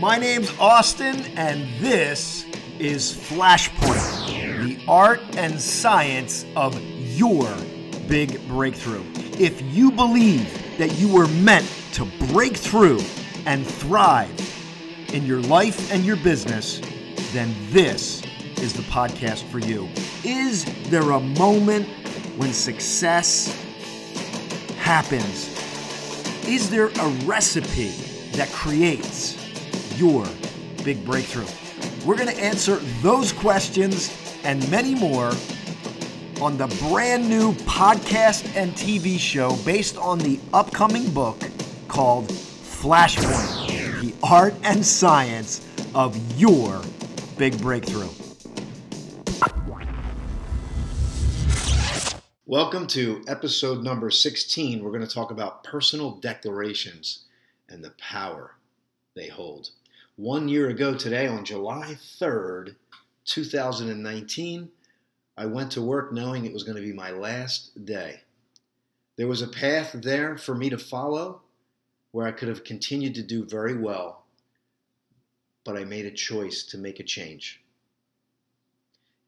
My name's Austin, and this is Flashpoint, the art and science of your big breakthrough. If you believe that you were meant to break through and thrive in your life and your business, then this is the podcast for you. Is there a moment when success happens? Is there a recipe that creates your big breakthrough? We're going to answer those questions and many more on the brand new podcast and TV show based on the upcoming book called Flashpoint The Art and Science of Your Big Breakthrough. Welcome to episode number 16. We're going to talk about personal declarations and the power they hold. One year ago today, on July 3rd, 2019, I went to work knowing it was going to be my last day. There was a path there for me to follow where I could have continued to do very well, but I made a choice to make a change.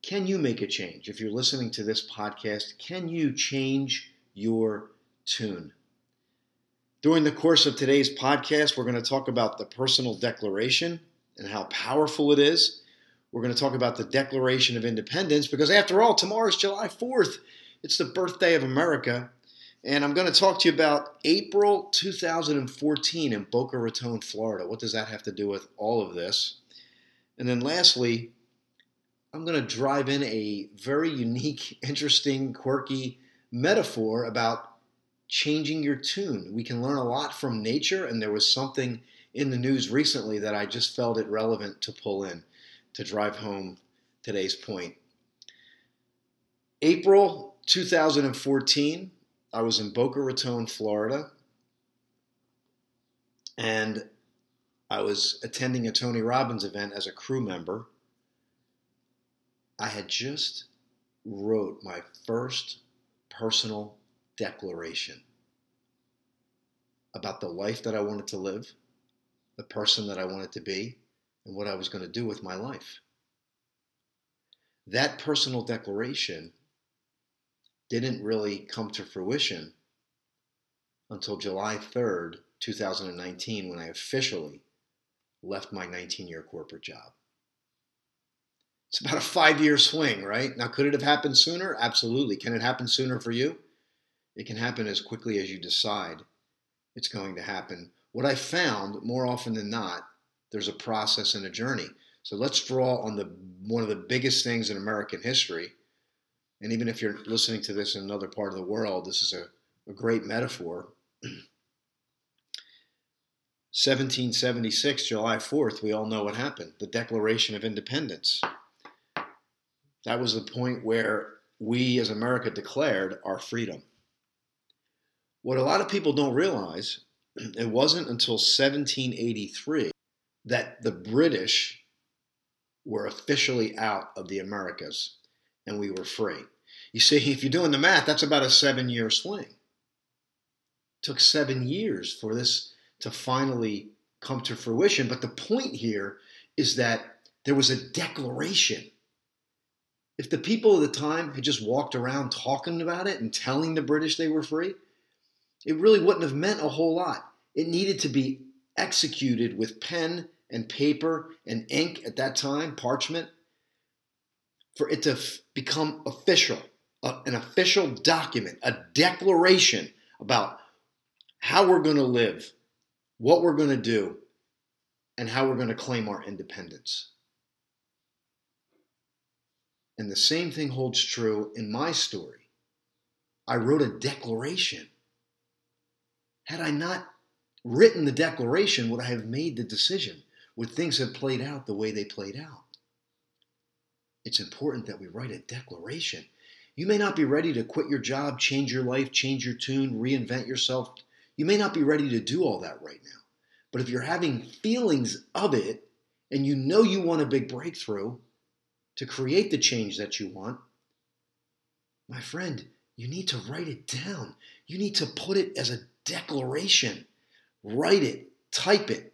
Can you make a change? If you're listening to this podcast, can you change your tune? During the course of today's podcast, we're going to talk about the personal declaration and how powerful it is. We're going to talk about the Declaration of Independence because, after all, tomorrow is July 4th. It's the birthday of America. And I'm going to talk to you about April 2014 in Boca Raton, Florida. What does that have to do with all of this? And then, lastly, I'm going to drive in a very unique, interesting, quirky metaphor about changing your tune. We can learn a lot from nature, and there was something in the news recently that I just felt it relevant to pull in to drive home today's point. April 2014, I was in Boca Raton, Florida, and I was attending a Tony Robbins event as a crew member I had just wrote my first personal declaration about the life that I wanted to live, the person that I wanted to be, and what I was going to do with my life. That personal declaration didn't really come to fruition until July 3rd, 2019, when I officially left my 19 year corporate job. It's about a five year swing, right? Now, could it have happened sooner? Absolutely. Can it happen sooner for you? It can happen as quickly as you decide it's going to happen. What I found more often than not, there's a process and a journey. So let's draw on the one of the biggest things in American history. And even if you're listening to this in another part of the world, this is a, a great metaphor. 1776, July 4th, we all know what happened the Declaration of Independence. That was the point where we as America declared our freedom. What a lot of people don't realize, it wasn't until 1783 that the British were officially out of the Americas and we were free. You see, if you're doing the math, that's about a seven year swing. It took seven years for this to finally come to fruition. But the point here is that there was a declaration if the people of the time had just walked around talking about it and telling the British they were free, it really wouldn't have meant a whole lot. It needed to be executed with pen and paper and ink at that time, parchment, for it to f- become official, an official document, a declaration about how we're going to live, what we're going to do, and how we're going to claim our independence. And the same thing holds true in my story. I wrote a declaration. Had I not written the declaration, would I have made the decision? Would things have played out the way they played out? It's important that we write a declaration. You may not be ready to quit your job, change your life, change your tune, reinvent yourself. You may not be ready to do all that right now. But if you're having feelings of it and you know you want a big breakthrough, to create the change that you want, my friend, you need to write it down. You need to put it as a declaration. Write it, type it,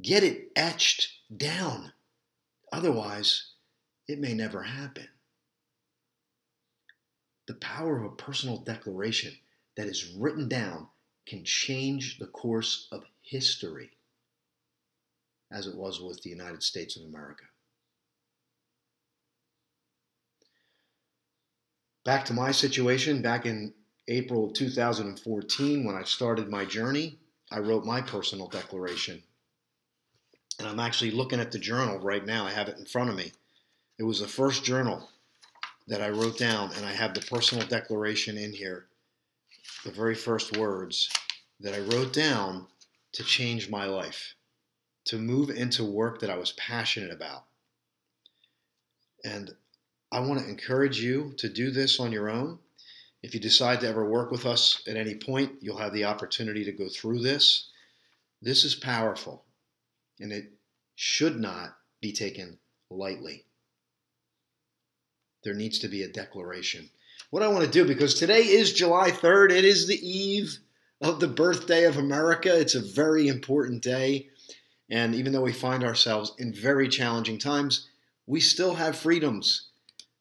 Get it etched down. Otherwise, it may never happen. The power of a personal declaration that is written down can change the course of history, as it was with the United States of America. Back to my situation, back in April of 2014, when I started my journey, I wrote my personal declaration. And I'm actually looking at the journal right now. I have it in front of me. It was the first journal that I wrote down, and I have the personal declaration in here. The very first words that I wrote down to change my life, to move into work that I was passionate about. And I want to encourage you to do this on your own. If you decide to ever work with us at any point, you'll have the opportunity to go through this. This is powerful, and it should not be taken lightly. There needs to be a declaration. What I want to do, because today is July 3rd, it is the eve of the birthday of America. It's a very important day. And even though we find ourselves in very challenging times, we still have freedoms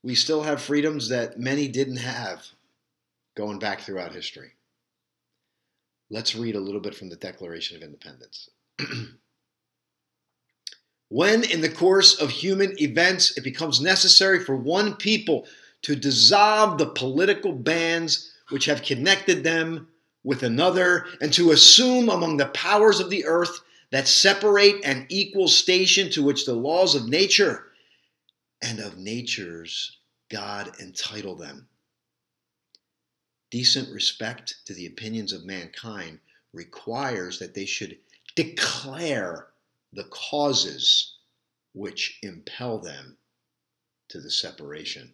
we still have freedoms that many didn't have going back throughout history. Let's read a little bit from the Declaration of Independence. when, in the course of human events, it becomes necessary for one people to dissolve the political bands which have connected them with another, and to assume among the powers of the earth that separate an equal station to which the laws of nature and of natures God entitle them. Decent respect to the opinions of mankind requires that they should declare the causes which impel them to the separation.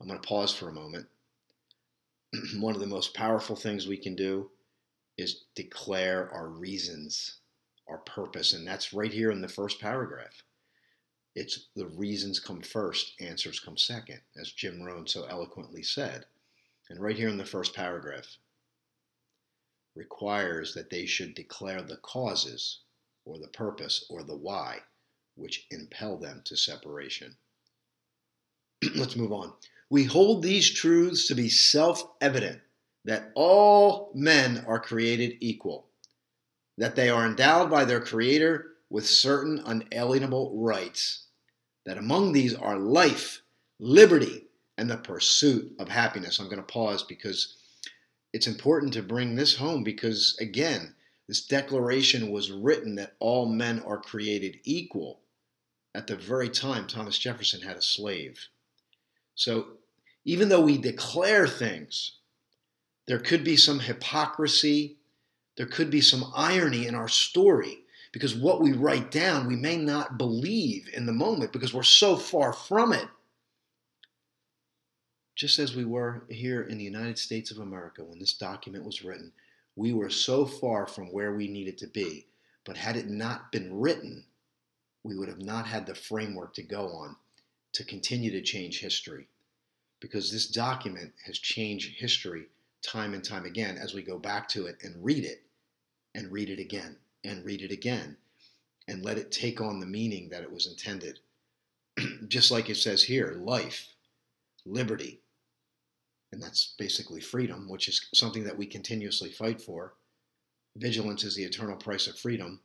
I'm going to pause for a moment. One of the most powerful things we can do is declare our reasons, our purpose, and that's right here in the first paragraph. It's the reasons come first, answers come second, as Jim Rohn so eloquently said. And right here in the first paragraph, requires that they should declare the causes or the purpose or the why which impel them to separation. Let's move on. We hold these truths to be self evident that all men are created equal, that they are endowed by their Creator with certain unalienable rights, that among these are life, liberty, and the pursuit of happiness. I'm going to pause because it's important to bring this home because, again, this declaration was written that all men are created equal at the very time Thomas Jefferson had a slave. So even though we declare things, there could be some hypocrisy, there could be some irony in our story because what we write down, we may not believe in the moment because we're so far from it. Just as we were here in the United States of America when this document was written, we were so far from where we needed to be. But had it not been written, we would have not had the framework to go on to continue to change history. Because this document has changed history time and time again as we go back to it and read it and read it again and read it again and let it take on the meaning that it was intended. Just like it says here life, liberty, and that's basically freedom, which is something that we continuously fight for. Vigilance is the eternal price of freedom,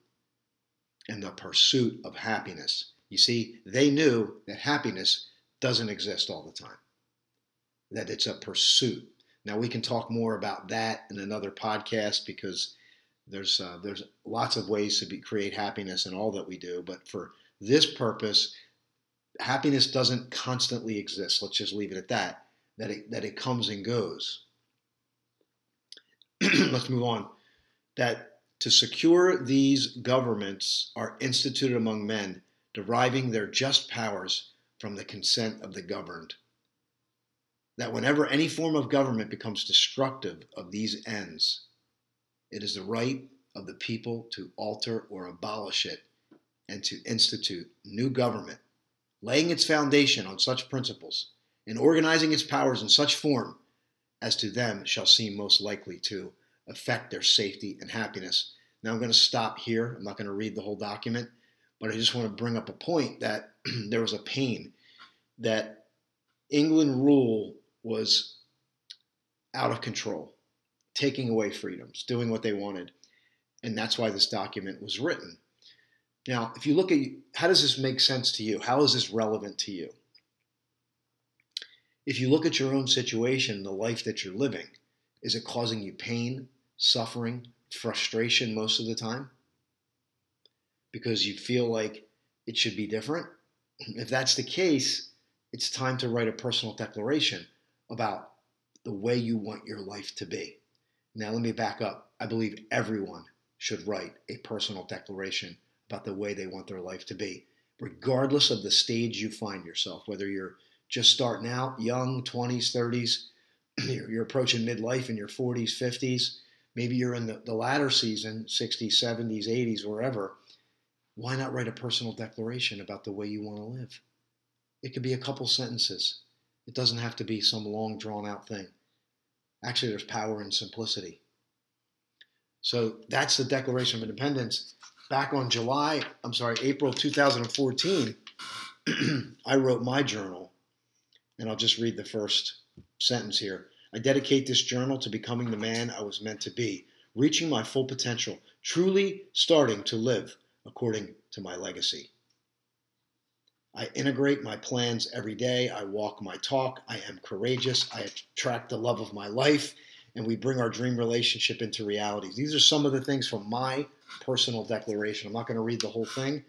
and the pursuit of happiness. You see, they knew that happiness doesn't exist all the time, that it's a pursuit. Now, we can talk more about that in another podcast because there's uh, there's lots of ways to be, create happiness in all that we do, but for this purpose, happiness doesn't constantly exist. Let's just leave it at that. That it that it comes and goes. Let's move on. That to secure these governments are instituted among men, deriving their just powers from the consent of the governed. That whenever any form of government becomes destructive of these ends, it is the right of the people to alter or abolish it and to institute new government, laying its foundation on such principles and organizing its powers in such form as to them shall seem most likely to affect their safety and happiness. Now I'm going to stop here. I'm not going to read the whole document, but I just want to bring up a point that there was a pain that England rule was out of control, taking away freedoms, doing what they wanted. And that's why this document was written. Now, if you look at how does this make sense to you? How is this relevant to you? If you look at your own situation, the life that you're living, is it causing you pain, suffering, frustration most of the time? Because you feel like it should be different? If that's the case, it's time to write a personal declaration about the way you want your life to be. Now, let me back up. I believe everyone should write a personal declaration about the way they want their life to be, regardless of the stage you find yourself, whether you're just starting out, young, 20s, 30s, you're, you're approaching midlife in your 40s, 50s, maybe you're in the, the latter season, 60s, 70s, 80s, wherever. Why not write a personal declaration about the way you want to live? It could be a couple sentences. It doesn't have to be some long, drawn out thing. Actually, there's power in simplicity. So that's the Declaration of Independence. Back on July, I'm sorry, April 2014, I wrote my journal and I'll just read the first sentence here. I dedicate this journal to becoming the man I was meant to be, reaching my full potential, truly starting to live according to my legacy. I integrate my plans every day. I walk my talk. I am courageous. I attract the love of my life. And we bring our dream relationship into reality. These are some of the things from my personal declaration. I'm not going to read the whole thing,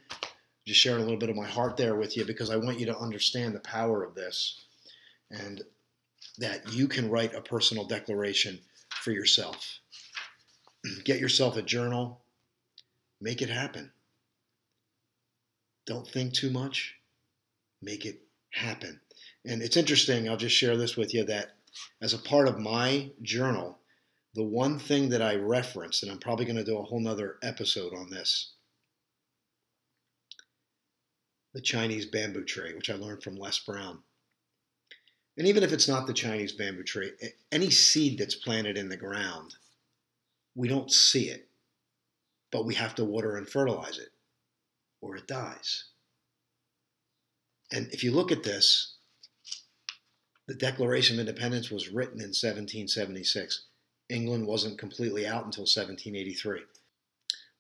just sharing a little bit of my heart there with you because I want you to understand the power of this and that you can write a personal declaration for yourself. Get yourself a journal, make it happen. Don't think too much, make it happen. And it's interesting, I'll just share this with you that as a part of my journal, the one thing that I reference, and I'm probably going to do a whole nother episode on this the Chinese bamboo tree, which I learned from Les Brown. And even if it's not the Chinese bamboo tree, any seed that's planted in the ground, we don't see it, but we have to water and fertilize it, or it dies. And if you look at this, the Declaration of Independence was written in 1776. England wasn't completely out until 1783.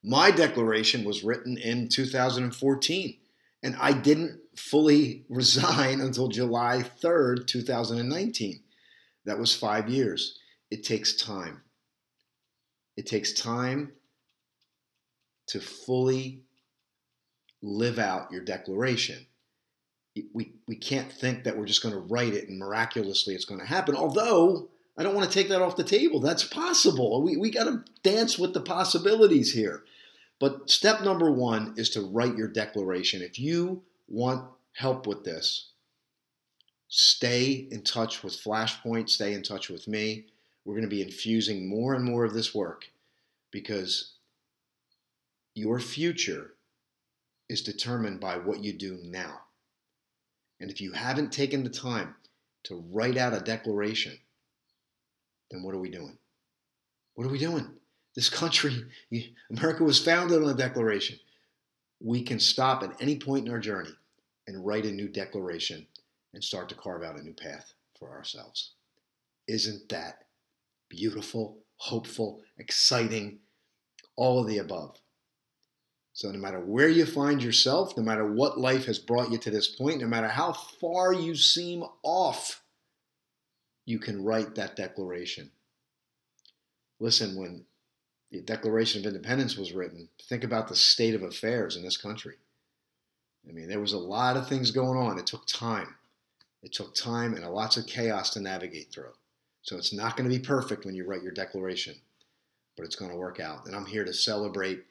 My declaration was written in 2014. And I didn't fully resign until July 3rd, 2019. That was five years. It takes time. It takes time to fully live out your declaration. We, we can't think that we're just going to write it and miraculously it's going to happen. Although, I don't want to take that off the table. That's possible. We, we got to dance with the possibilities here. But step number one is to write your declaration. If you want help with this, stay in touch with Flashpoint, stay in touch with me. We're going to be infusing more and more of this work because your future is determined by what you do now. And if you haven't taken the time to write out a declaration, then what are we doing? What are we doing? This country, America was founded on a declaration. We can stop at any point in our journey and write a new declaration and start to carve out a new path for ourselves. Isn't that beautiful, hopeful, exciting, all of the above? So, no matter where you find yourself, no matter what life has brought you to this point, no matter how far you seem off, you can write that declaration. Listen, when the Declaration of Independence was written, think about the state of affairs in this country. I mean, there was a lot of things going on. It took time. It took time and lots of chaos to navigate through. So it's not going to be perfect when you write your declaration, but it's going to work out. And I'm here to celebrate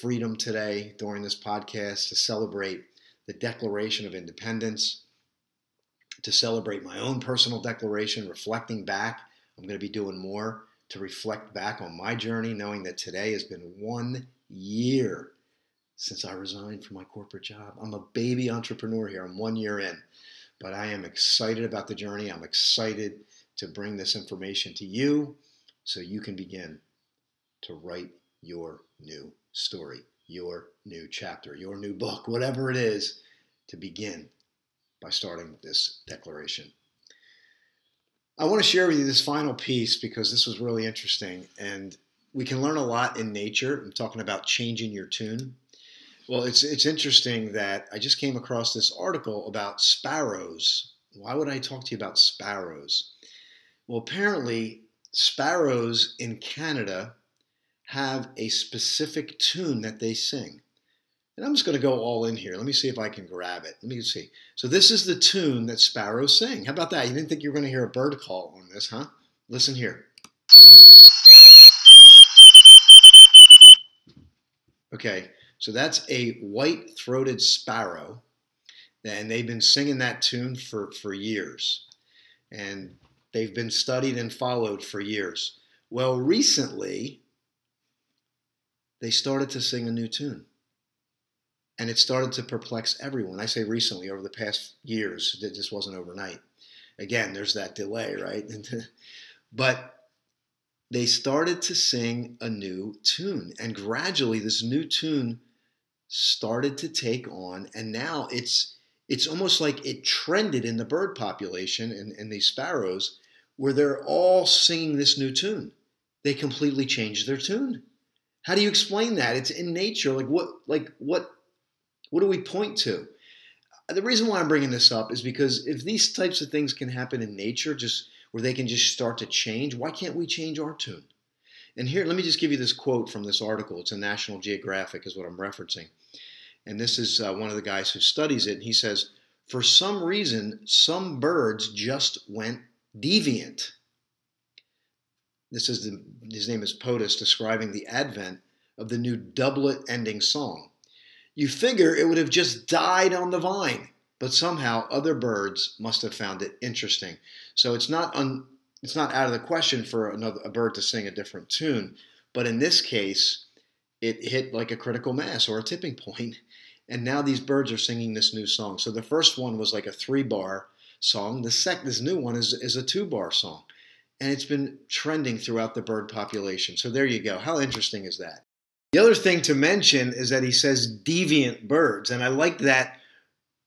freedom today during this podcast, to celebrate the Declaration of Independence, to celebrate my own personal declaration, reflecting back. I'm going to be doing more to reflect back on my journey, knowing that today has been one year since I resigned from my corporate job. I'm a baby entrepreneur here. I'm one year in, but I am excited about the journey. I'm excited to bring this information to you so you can begin to write your new story, your new chapter, your new book, whatever it is, to begin by starting this declaration. I want to share with you this final piece because this was really interesting and we can learn a lot in nature. I'm talking about changing your tune. Well, it's it's interesting that I just came across this article about sparrows. Why would I talk to you about sparrows? Well, apparently sparrows in Canada have a specific tune that they sing. And I'm just going to go all in here. Let me see if I can grab it. Let me see. So this is the tune that sparrows sing. How about that? You didn't think you were going to hear a bird call on this, huh? Listen here. Okay, so that's a white-throated sparrow, and they've been singing that tune for, for years. And they've been studied and followed for years. Well, recently, they started to sing a new tune and it started to perplex everyone. I say recently, over the past years, it just wasn't overnight. Again, there's that delay, right? but they started to sing a new tune, and gradually, this new tune started to take on, and now it's it's almost like it trended in the bird population and, and these sparrows, where they're all singing this new tune. They completely changed their tune. How do you explain that? It's in nature. Like what? Like what? What do we point to? The reason why I'm bringing this up is because if these types of things can happen in nature, just where they can just start to change, why can't we change our tune? And here, let me just give you this quote from this article. It's a National Geographic, is what I'm referencing. And this is uh, one of the guys who studies it. And he says, For some reason, some birds just went deviant. This is the, his name is POTUS, describing the advent of the new doublet ending song. You figure it would have just died on the vine, but somehow other birds must have found it interesting. So it's not un, it's not out of the question for another a bird to sing a different tune, but in this case, it hit like a critical mass or a tipping point, and now these birds are singing this new song. So the first one was like a three bar song. The second, this new one is is a two bar song, and it's been trending throughout the bird population. So there you go. How interesting is that? The other thing to mention is that he says deviant birds. And I like that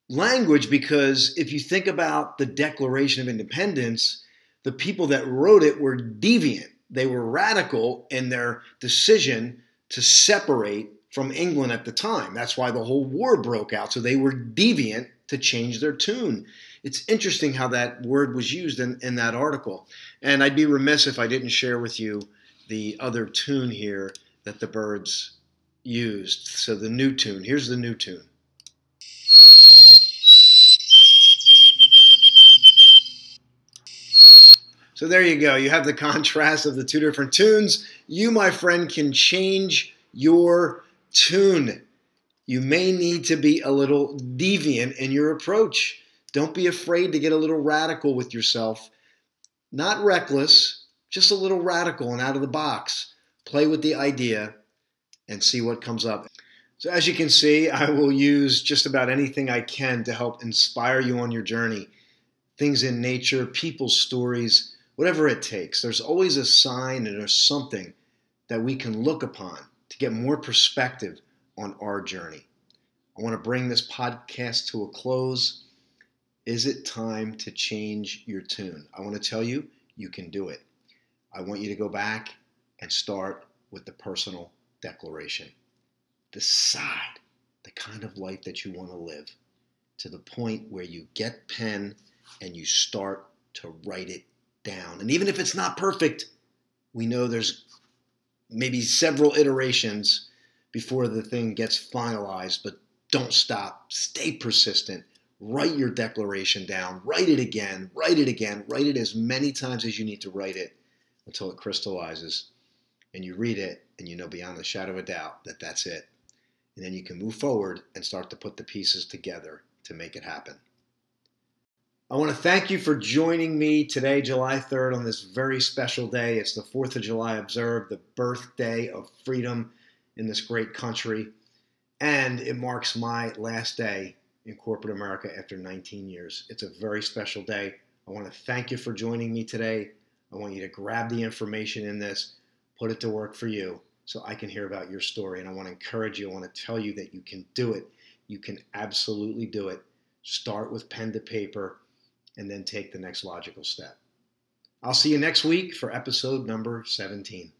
language because if you think about the Declaration of Independence, the people that wrote it were deviant. They were radical in their decision to separate from England at the time. That's why the whole war broke out. So they were deviant to change their tune. It's interesting how that word was used in, in that article. And I'd be remiss if I didn't share with you the other tune here that the birds used. So the new tune, here's the new tune. So there you go. You have the contrast of the two different tunes. You, my friend, can change your tune. You may need to be a little deviant in your approach. Don't be afraid to get a little radical with yourself. Not reckless, just a little radical and out of the box play with the idea, and see what comes up. So, as you can see, I will use just about anything I can to help inspire you on your journey. Things in nature, people's stories, whatever it takes. There's always a sign and there's something that we can look upon to get more perspective on our journey. I want to bring this podcast to a close. Is it time to change your tune? I want to tell you, you can do it. I want you to go back and start with the personal declaration. Decide the kind of life that you want to live to the point where you get pen and you start to write it down. And even if it's not perfect, we know there's maybe several iterations before the thing gets finalized, but don't stop. Stay persistent. Write your declaration down. Write it again. Write it again. Write it as many times as you need to write it until it crystallizes and you read it and you know beyond the shadow of a doubt that that's it. And then you can move forward and start to put the pieces together to make it happen. I want to thank you for joining me today, July 3rd, on this very special day. It's the 4th of July observed, the birthday of freedom in this great country. And it marks my last day in corporate America after 19 years. It's a very special day. I want to thank you for joining me today. I want you to grab the information in this put it to work for you, so I can hear about your story. And I want to encourage you, I want to tell you that you can do it. You can absolutely do it. Start with pen to paper and then take the next logical step. I'll see you next week for episode number 17.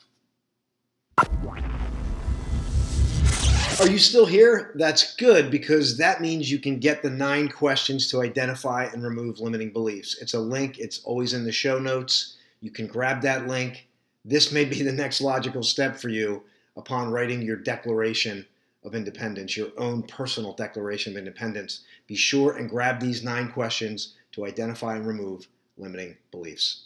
Are you still here? That's good because that means you can get the nine questions to identify and remove limiting beliefs. It's a link, it's always in the show notes. You can grab that link. This may be the next logical step for you upon writing your Declaration of Independence, your own personal Declaration of Independence. Be sure and grab these nine questions to identify and remove limiting beliefs.